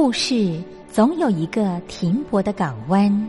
故事总有一个停泊的港湾。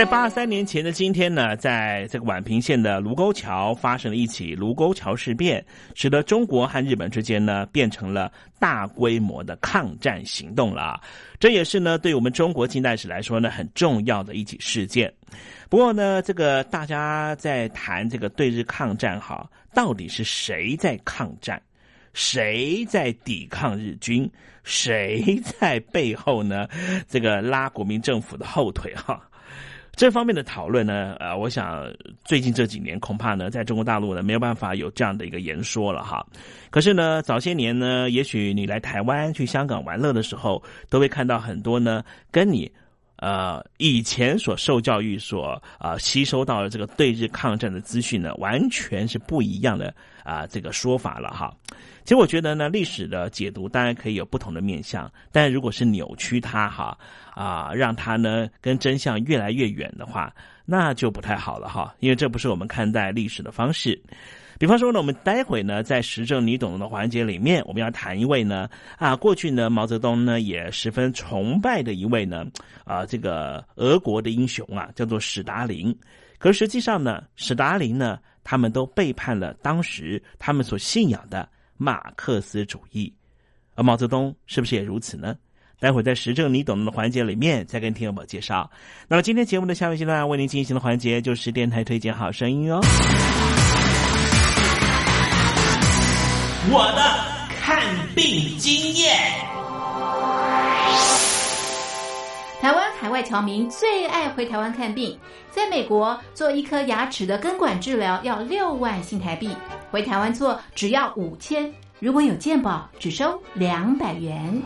在八三年前的今天呢，在这个宛平县的卢沟桥发生了一起卢沟桥事变，使得中国和日本之间呢变成了大规模的抗战行动了。这也是呢对我们中国近代史来说呢很重要的一起事件。不过呢，这个大家在谈这个对日抗战，哈，到底是谁在抗战？谁在抵抗日军？谁在背后呢？这个拉国民政府的后腿？哈。这方面的讨论呢，呃，我想最近这几年恐怕呢，在中国大陆呢没有办法有这样的一个言说了哈。可是呢，早些年呢，也许你来台湾、去香港玩乐的时候，都会看到很多呢，跟你呃以前所受教育、所啊吸收到的这个对日抗战的资讯呢，完全是不一样的啊这个说法了哈。其实我觉得呢，历史的解读当然可以有不同的面向，但如果是扭曲它哈啊，让它呢跟真相越来越远的话，那就不太好了哈，因为这不是我们看待历史的方式。比方说呢，我们待会呢在时政你懂的环节里面，我们要谈一位呢啊，过去呢毛泽东呢也十分崇拜的一位呢啊这个俄国的英雄啊，叫做史达林。可实际上呢，史达林呢他们都背叛了当时他们所信仰的。马克思主义，而毛泽东是不是也如此呢？待会儿在时政你懂的环节里面再跟听友们介绍。那么今天节目的下面阶段为您进行的环节就是电台推荐好声音哦。我的看病经验。台湾海外侨民最爱回台湾看病，在美国做一颗牙齿的根管治疗要六万新台币。回台湾做只要五千，如果有健保，只收两百元。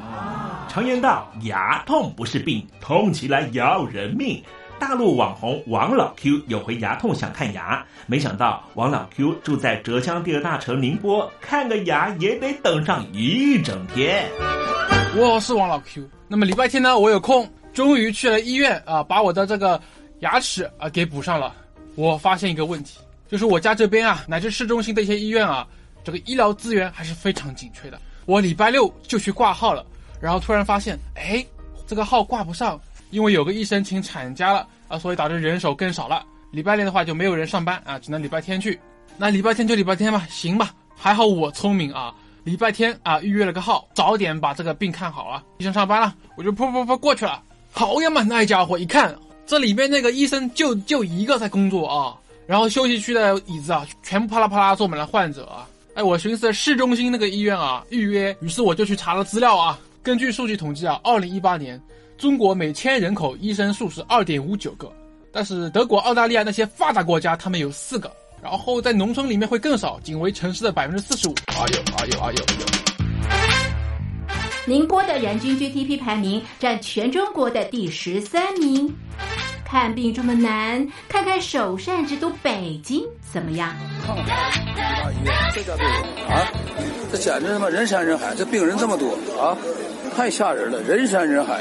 常言道，牙痛不是病，痛起来要人命。大陆网红王老 Q 有回牙痛想看牙，没想到王老 Q 住在浙江第二大城宁波，看个牙也得等上一整天。我是王老 Q，那么礼拜天呢，我有空，终于去了医院啊，把我的这个牙齿啊给补上了。我发现一个问题。就是我家这边啊，乃至市中心的一些医院啊，这个医疗资源还是非常紧缺的。我礼拜六就去挂号了，然后突然发现，哎，这个号挂不上，因为有个医生请产假了啊，所以导致人手更少了。礼拜六的话就没有人上班啊，只能礼拜天去。那礼拜天就礼拜天吧，行吧。还好我聪明啊，礼拜天啊预约了个号，早点把这个病看好啊。医生上班了，我就噗噗噗过去了。好呀嘛，那家伙一看，这里面那个医生就就一个在工作啊。然后休息区的椅子啊，全部啪啦啪啦坐满了患者啊！哎，我寻思市中心那个医院啊，预约，于是我就去查了资料啊。根据数据统计啊，二零一八年中国每千人口医生数是二点五九个，但是德国、澳大利亚那些发达国家他们有四个，然后在农村里面会更少，仅为城市的百分之四十五。哎呦哎呦哎呦！宁波的人均 GDP 排名占全中国的第十三名。看病这么难，看看首善之都北京怎么样？啊，这简直他妈人山人海，这病人这么多啊，太吓人了，人山人海，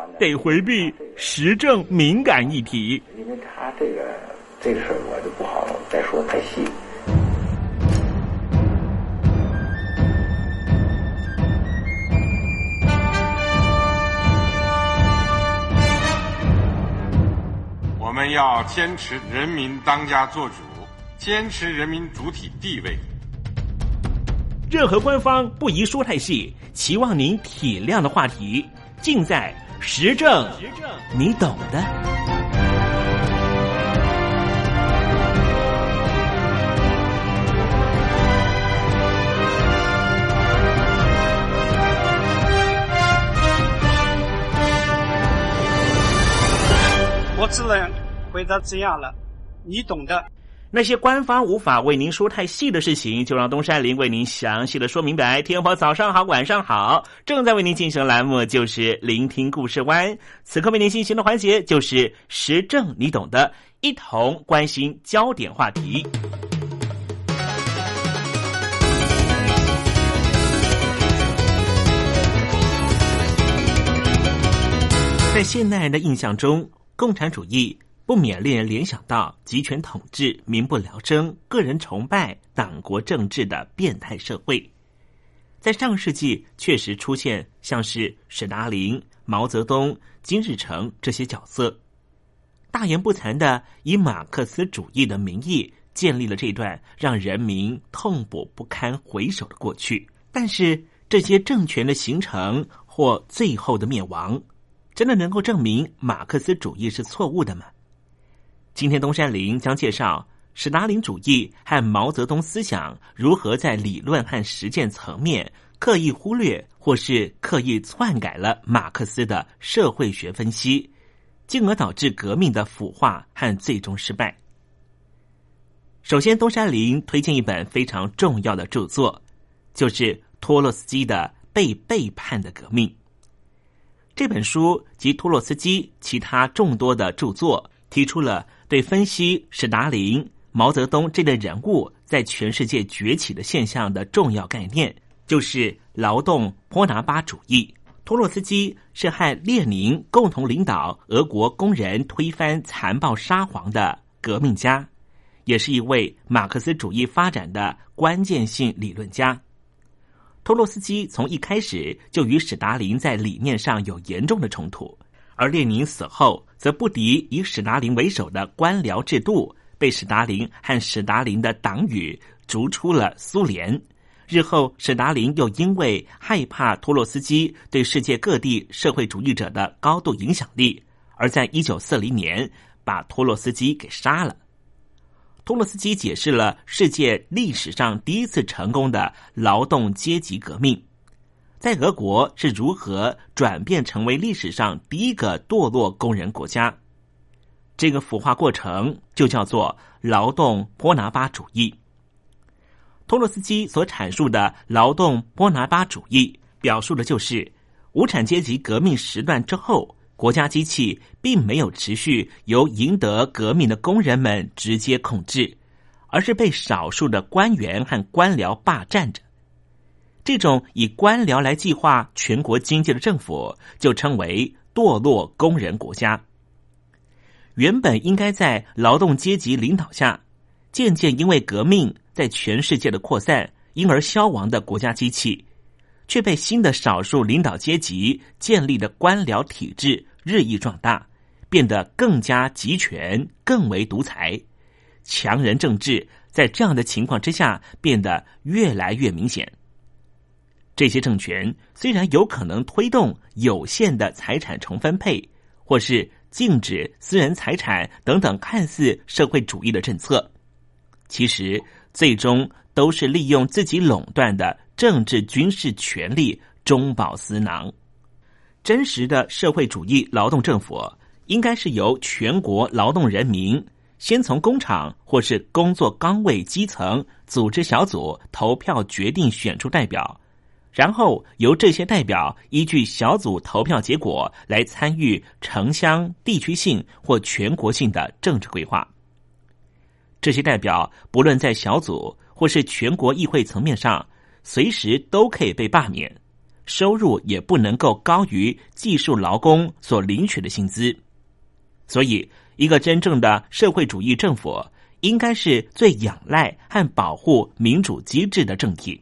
得回避时政敏感议题。因为他这个这个事儿，我就不好再说太细。我们要坚持人民当家作主，坚持人民主体地位。任何官方不宜说太细，期望您体谅的话题，尽在时政，你懂的。我只能回答这样了，你懂的。那些官方无法为您说太细的事情，就让东山林为您详细的说明白。天婆早上好，晚上好，正在为您进行的栏目就是聆听故事湾。此刻为您进行的环节就是时政，你懂的，一同关心焦点话题。在现代人的印象中，共产主义。不免令人联想到集权统治、民不聊生、个人崇拜、党国政治的变态社会。在上世纪，确实出现像是史达林、毛泽东、金日成这些角色，大言不惭的以马克思主义的名义建立了这段让人民痛苦不堪回首的过去。但是，这些政权的形成或最后的灭亡，真的能够证明马克思主义是错误的吗？今天，东山林将介绍史达林主义和毛泽东思想如何在理论和实践层面刻意忽略或是刻意篡改了马克思的社会学分析，进而导致革命的腐化和最终失败。首先，东山林推荐一本非常重要的著作，就是托洛斯基的《被背叛的革命》。这本书及托洛斯基其他众多的著作提出了。对分析史达林、毛泽东这类人物在全世界崛起的现象的重要概念，就是劳动波拿巴主义。托洛斯基是和列宁共同领导俄国工人推翻残暴沙皇的革命家，也是一位马克思主义发展的关键性理论家。托洛斯基从一开始就与史达林在理念上有严重的冲突。而列宁死后，则不敌以史达林为首的官僚制度，被史达林和史达林的党羽逐出了苏联。日后，史达林又因为害怕托洛斯基对世界各地社会主义者的高度影响力，而在一九四零年把托洛斯基给杀了。托洛斯基解释了世界历史上第一次成功的劳动阶级革命。在俄国是如何转变成为历史上第一个堕落工人国家？这个腐化过程就叫做劳动波拿巴主义。托洛斯基所阐述的劳动波拿巴主义，表述的就是无产阶级革命时段之后，国家机器并没有持续由赢得革命的工人们直接控制，而是被少数的官员和官僚霸占着。这种以官僚来计划全国经济的政府，就称为堕落工人国家。原本应该在劳动阶级领导下，渐渐因为革命在全世界的扩散，因而消亡的国家机器，却被新的少数领导阶级建立的官僚体制日益壮大，变得更加集权，更为独裁。强人政治在这样的情况之下，变得越来越明显。这些政权虽然有可能推动有限的财产重分配，或是禁止私人财产等等看似社会主义的政策，其实最终都是利用自己垄断的政治军事权力中饱私囊。真实的社会主义劳动政府应该是由全国劳动人民先从工厂或是工作岗位基层组织小组投票决定选出代表。然后由这些代表依据小组投票结果来参与城乡、地区性或全国性的政治规划。这些代表不论在小组或是全国议会层面上，随时都可以被罢免，收入也不能够高于技术劳工所领取的薪资。所以，一个真正的社会主义政府，应该是最仰赖和保护民主机制的政体。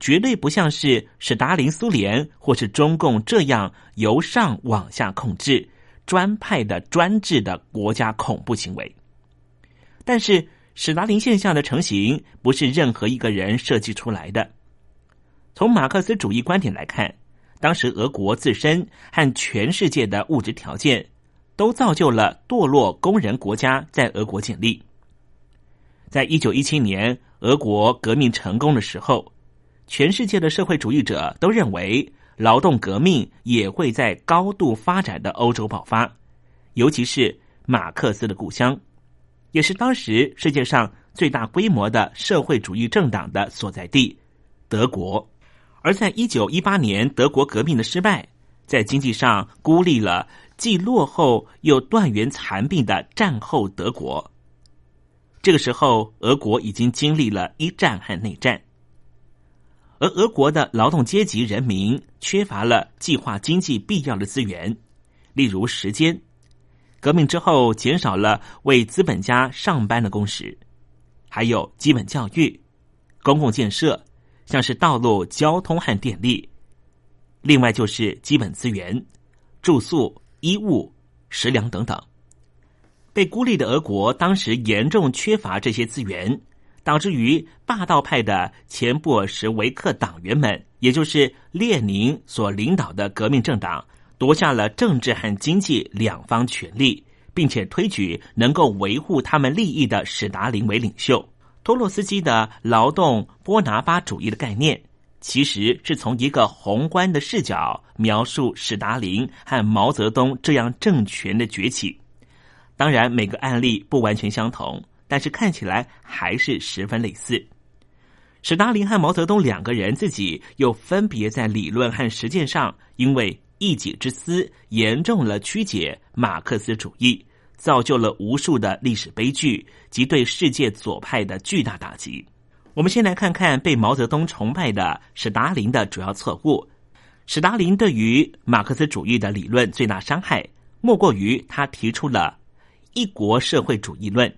绝对不像是史达林苏联或是中共这样由上往下控制专派的专制的国家恐怖行为。但是，史达林现象的成型不是任何一个人设计出来的。从马克思主义观点来看，当时俄国自身和全世界的物质条件都造就了堕落工人国家在俄国建立。在一九一七年俄国革命成功的时候。全世界的社会主义者都认为，劳动革命也会在高度发展的欧洲爆发，尤其是马克思的故乡，也是当时世界上最大规模的社会主义政党的所在地——德国。而在一九一八年德国革命的失败，在经济上孤立了既落后又断垣残壁的战后德国。这个时候，俄国已经经历了一战和内战。而俄国的劳动阶级人民缺乏了计划经济必要的资源，例如时间。革命之后，减少了为资本家上班的工时，还有基本教育、公共建设，像是道路、交通和电力。另外就是基本资源，住宿、衣物、食粮等等。被孤立的俄国当时严重缺乏这些资源。导致于霸道派的前布尔什维克党员们，也就是列宁所领导的革命政党，夺下了政治和经济两方权力，并且推举能够维护他们利益的史达林为领袖。托洛斯基的劳动波拿巴主义的概念，其实是从一个宏观的视角描述史达林和毛泽东这样政权的崛起。当然，每个案例不完全相同。但是看起来还是十分类似。史达林和毛泽东两个人自己又分别在理论和实践上，因为一己之私，严重了曲解马克思主义，造就了无数的历史悲剧及对世界左派的巨大打击。我们先来看看被毛泽东崇拜的史达林的主要错误。史达林对于马克思主义的理论最大伤害，莫过于他提出了一国社会主义论。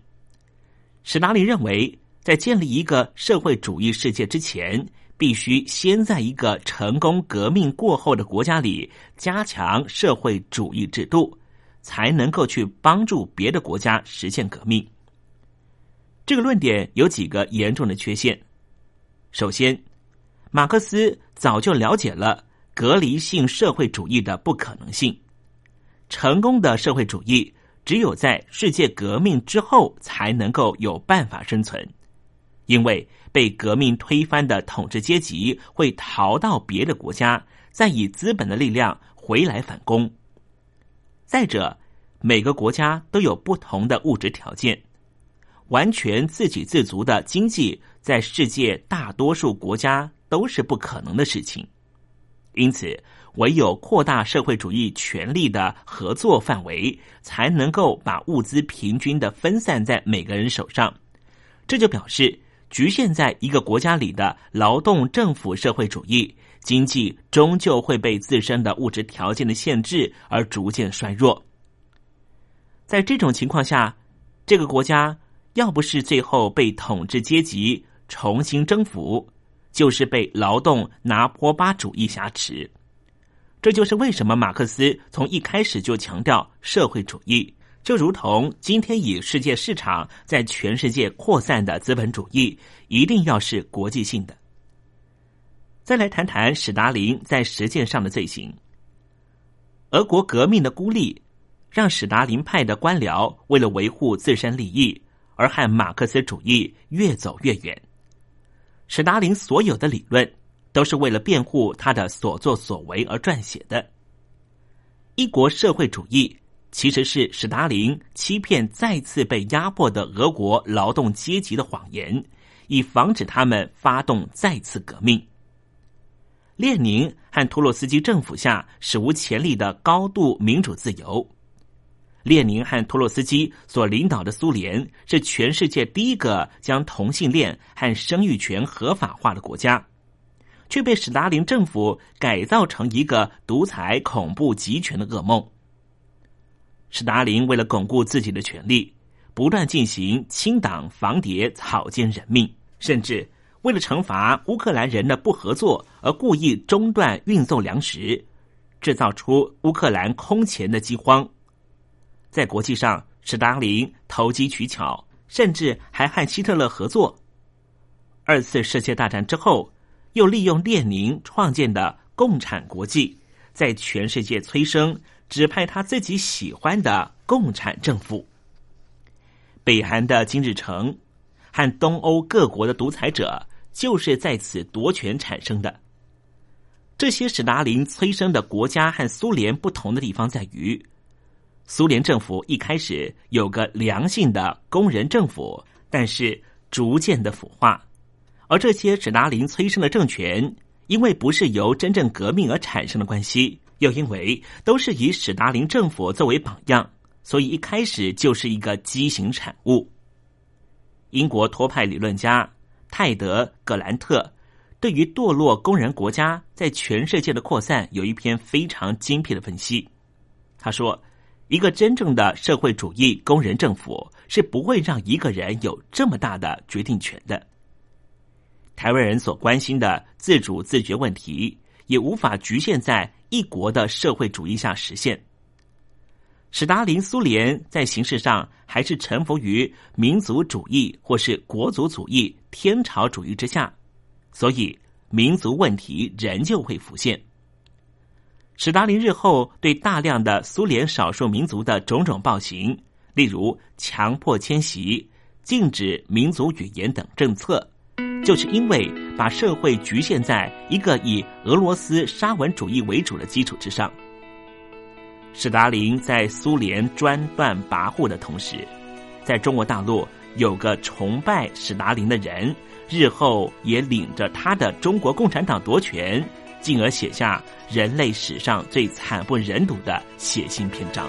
史达林认为，在建立一个社会主义世界之前，必须先在一个成功革命过后的国家里加强社会主义制度，才能够去帮助别的国家实现革命。这个论点有几个严重的缺陷。首先，马克思早就了解了隔离性社会主义的不可能性，成功的社会主义。只有在世界革命之后，才能够有办法生存，因为被革命推翻的统治阶级会逃到别的国家，再以资本的力量回来反攻。再者，每个国家都有不同的物质条件，完全自给自足的经济，在世界大多数国家都是不可能的事情，因此。唯有扩大社会主义权力的合作范围，才能够把物资平均的分散在每个人手上。这就表示，局限在一个国家里的劳动政府社会主义经济，终究会被自身的物质条件的限制而逐渐衰弱。在这种情况下，这个国家要不是最后被统治阶级重新征服，就是被劳动拿坡巴主义挟持。这就是为什么马克思从一开始就强调社会主义，就如同今天以世界市场在全世界扩散的资本主义，一定要是国际性的。再来谈谈史达林在实践上的罪行。俄国革命的孤立，让史达林派的官僚为了维护自身利益，而和马克思主义越走越远。史达林所有的理论。都是为了辩护他的所作所为而撰写的。一国社会主义其实是史达林欺骗再次被压迫的俄国劳动阶级的谎言，以防止他们发动再次革命。列宁和托洛斯基政府下史无前例的高度民主自由。列宁和托洛斯基所领导的苏联是全世界第一个将同性恋和生育权合法化的国家。却被史达林政府改造成一个独裁、恐怖、集权的噩梦。史达林为了巩固自己的权力，不断进行清党、防谍、草菅人命，甚至为了惩罚乌克兰人的不合作而故意中断运送粮食，制造出乌克兰空前的饥荒。在国际上，史达林投机取巧，甚至还和希特勒合作。二次世界大战之后。又利用列宁创建的共产国际，在全世界催生指派他自己喜欢的共产政府。北韩的金日成和东欧各国的独裁者，就是在此夺权产生的。这些史达林催生的国家和苏联不同的地方在于，苏联政府一开始有个良性的工人政府，但是逐渐的腐化。而这些史达林催生的政权，因为不是由真正革命而产生的关系，又因为都是以史达林政府作为榜样，所以一开始就是一个畸形产物。英国托派理论家泰德·格兰特对于堕落工人国家在全世界的扩散有一篇非常精辟的分析。他说：“一个真正的社会主义工人政府是不会让一个人有这么大的决定权的。”台湾人所关心的自主自觉问题，也无法局限在一国的社会主义下实现。史达林苏联在形式上还是臣服于民族主义或是国族主义、天朝主义之下，所以民族问题仍旧会浮现。史达林日后对大量的苏联少数民族的种种暴行，例如强迫迁徙、禁止民族语言等政策。就是因为把社会局限在一个以俄罗斯沙文主义为主的基础之上，史达林在苏联专断跋扈的同时，在中国大陆有个崇拜史达林的人，日后也领着他的中国共产党夺权，进而写下人类史上最惨不忍睹的血腥篇章。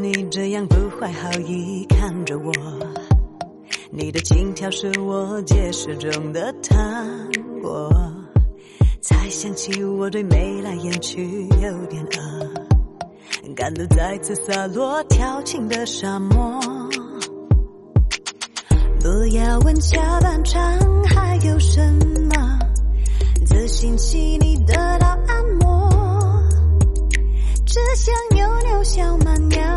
你这样不怀好意看着我，你的轻佻是我解释中的糖果，才想起我对眉来眼去有点饿，赶路再次洒落调情的沙漠。不要问下半场还有什么，自信气你得到按摩。只想扭扭小蛮腰，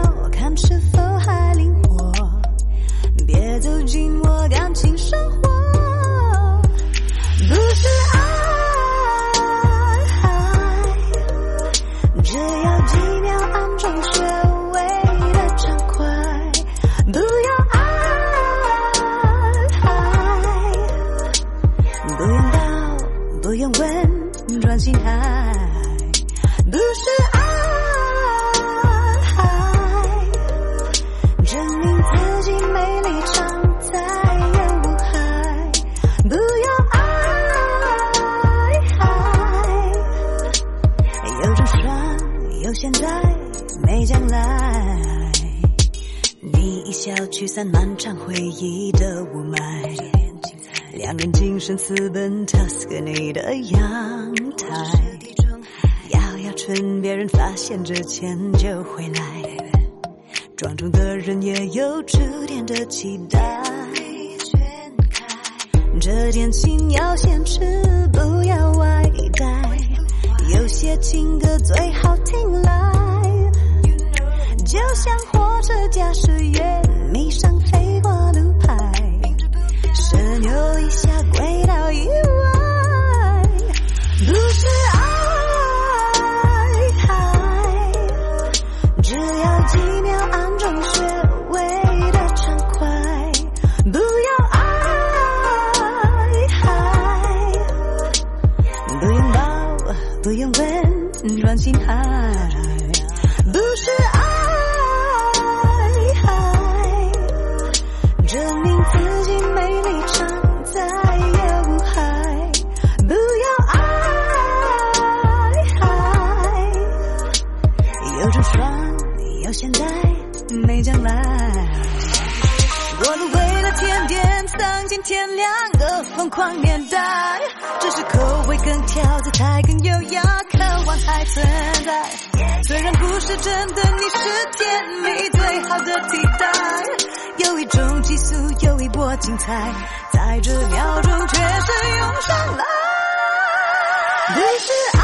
要驱散漫长回忆的雾霾，两人精神私奔特斯克你的阳台，摇摇唇，别人发现之前就回来。庄重的人也有触电的期待，这点情要先吃，不要外带。有些情歌最好听来，就像火车驾驶员狂年代，只是口味更挑，的才更优雅，渴望还存在。虽然不是真的，你是甜蜜最好的替代。有一种激素，有一波精彩，在这秒钟确实涌上来，你是爱，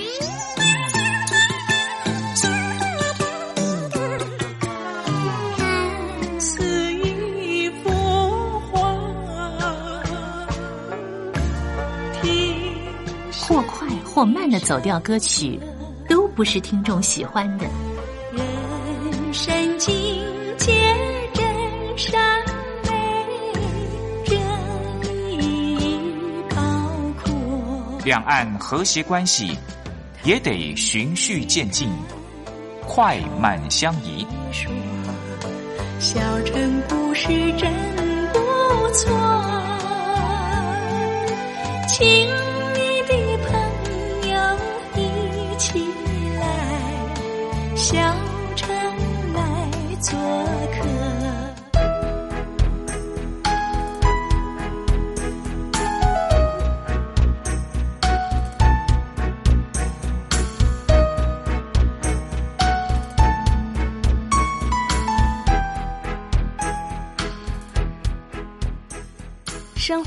或慢的走调歌曲，都不是听众喜欢的。人生境界真善美，这一包括。两岸和谐关系也得循序渐进，快慢相宜。小城故事真不错，亲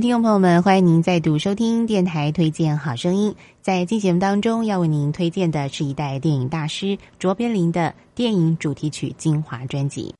听众朋友们，欢迎您再度收听电台推荐好声音。在今节目当中，要为您推荐的是一代电影大师卓别林的电影主题曲精华专辑。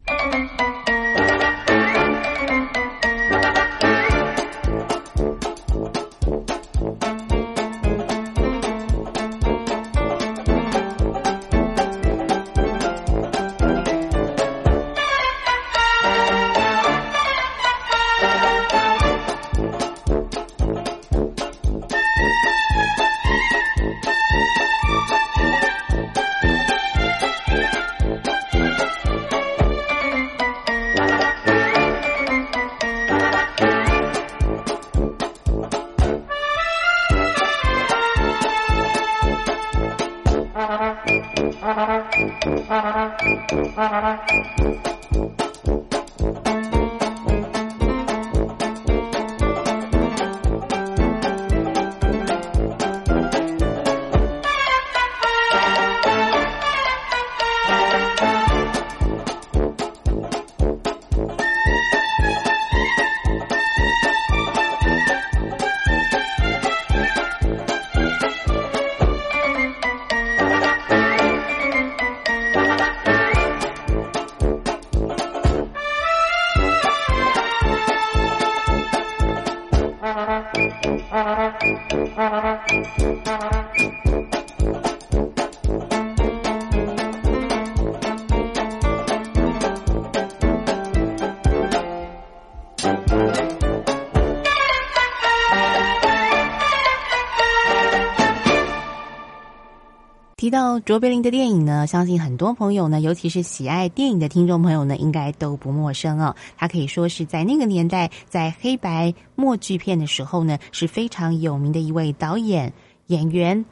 卓别林的电影呢，相信很多朋友呢，尤其是喜爱电影的听众朋友呢，应该都不陌生哦。他可以说是在那个年代，在黑白默剧片的时候呢，是非常有名的一位导演、演员。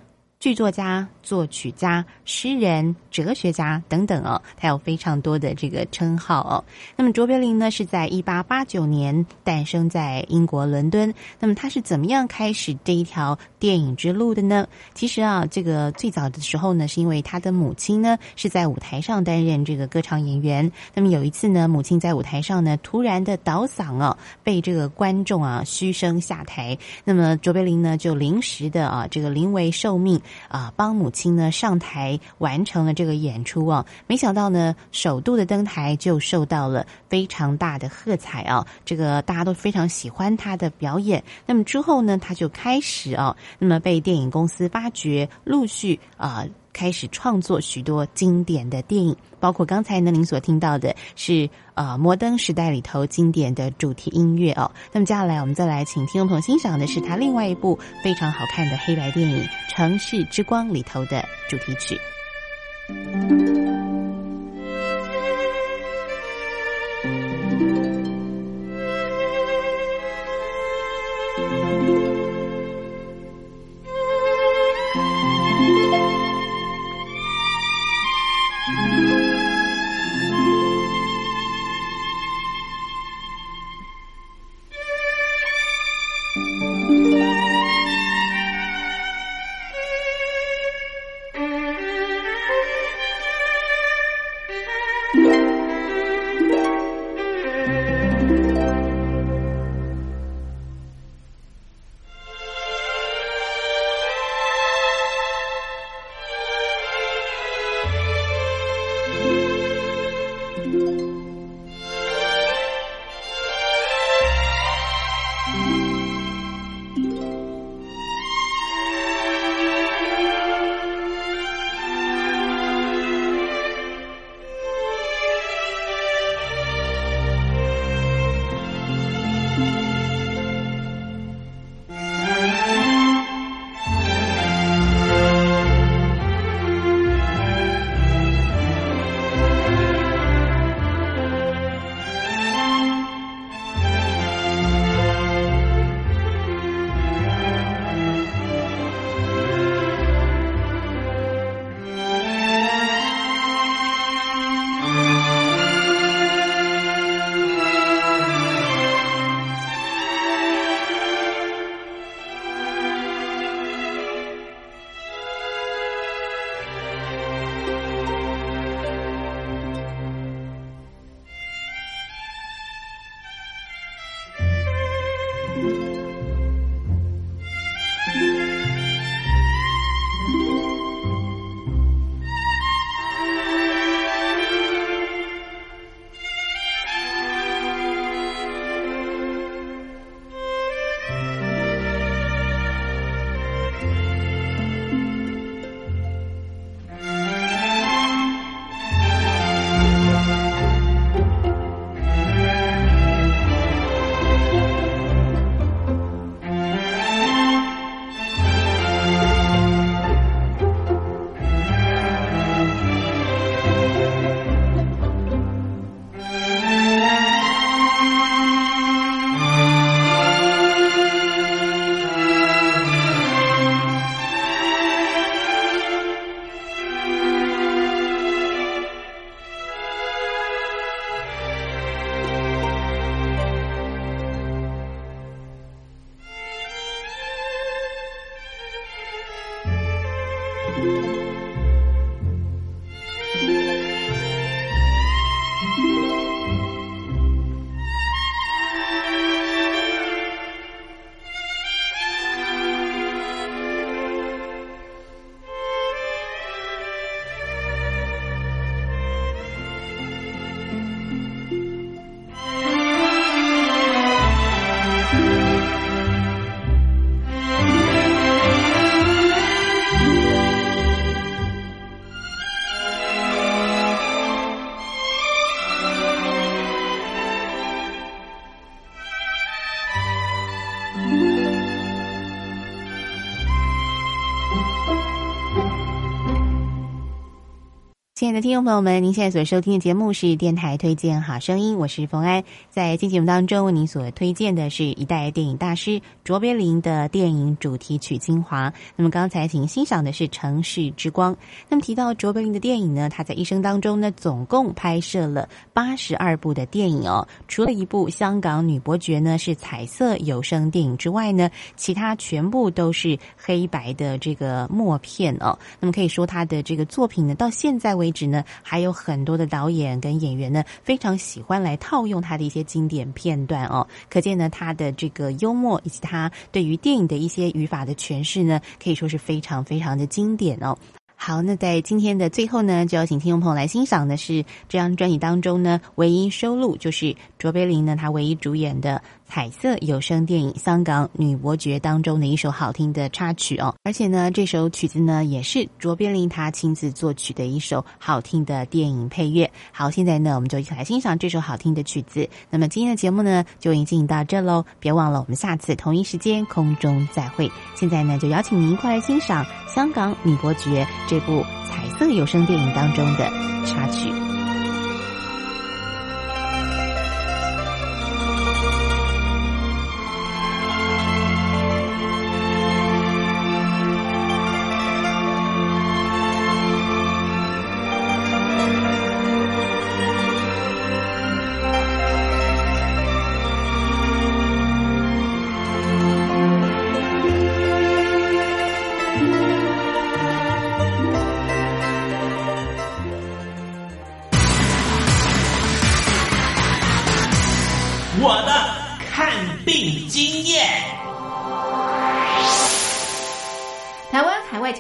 剧作家、作曲家、诗人、哲学家等等哦，他有非常多的这个称号哦。那么卓别林呢，是在一八八九年诞生在英国伦敦。那么他是怎么样开始这一条电影之路的呢？其实啊，这个最早的时候呢，是因为他的母亲呢是在舞台上担任这个歌唱演员。那么有一次呢，母亲在舞台上呢突然的倒嗓哦，被这个观众啊嘘声下台。那么卓别林呢就临时的啊这个临危受命。啊，帮母亲呢上台完成了这个演出啊，没想到呢，首度的登台就受到了非常大的喝彩啊，这个大家都非常喜欢他的表演。那么之后呢，他就开始啊，那么被电影公司发掘，陆续啊。开始创作许多经典的电影，包括刚才呢您所听到的是呃摩登时代里头经典的主题音乐哦。那么接下来我们再来请听众朋友欣赏的是他另外一部非常好看的黑白电影《城市之光》里头的主题曲。亲爱的听众朋友们，您现在所收听的节目是电台推荐好声音，我是冯安。在今节目当中，为您所推荐的是一代电影大师卓别林的电影主题曲精华。那么刚才请欣赏的是《城市之光》。那么提到卓别林的电影呢，他在一生当中呢，总共拍摄了八十二部的电影哦。除了一部《香港女伯爵》呢是彩色有声电影之外呢，其他全部都是黑白的这个默片哦。那么可以说他的这个作品呢，到现在为止呢，还有很多的导演跟演员呢，非常喜欢来套用他的一些经典片段哦。可见呢，他的这个幽默以及他对于电影的一些语法的诠释呢，可以说是非常非常的经典哦。好，那在今天的最后呢，就要请听众朋友来欣赏的是这张专辑当中呢，唯一收录就是卓别林呢他唯一主演的彩色有声电影《香港女伯爵》当中的一首好听的插曲哦。而且呢，这首曲子呢也是卓别林他亲自作曲的一首好听的电影配乐。好，现在呢，我们就一起来欣赏这首好听的曲子。那么今天的节目呢，就已经进行到这喽。别忘了，我们下次同一时间空中再会。现在呢，就邀请您一块来欣赏《香港女伯爵》这部彩色有声电影当中的插曲。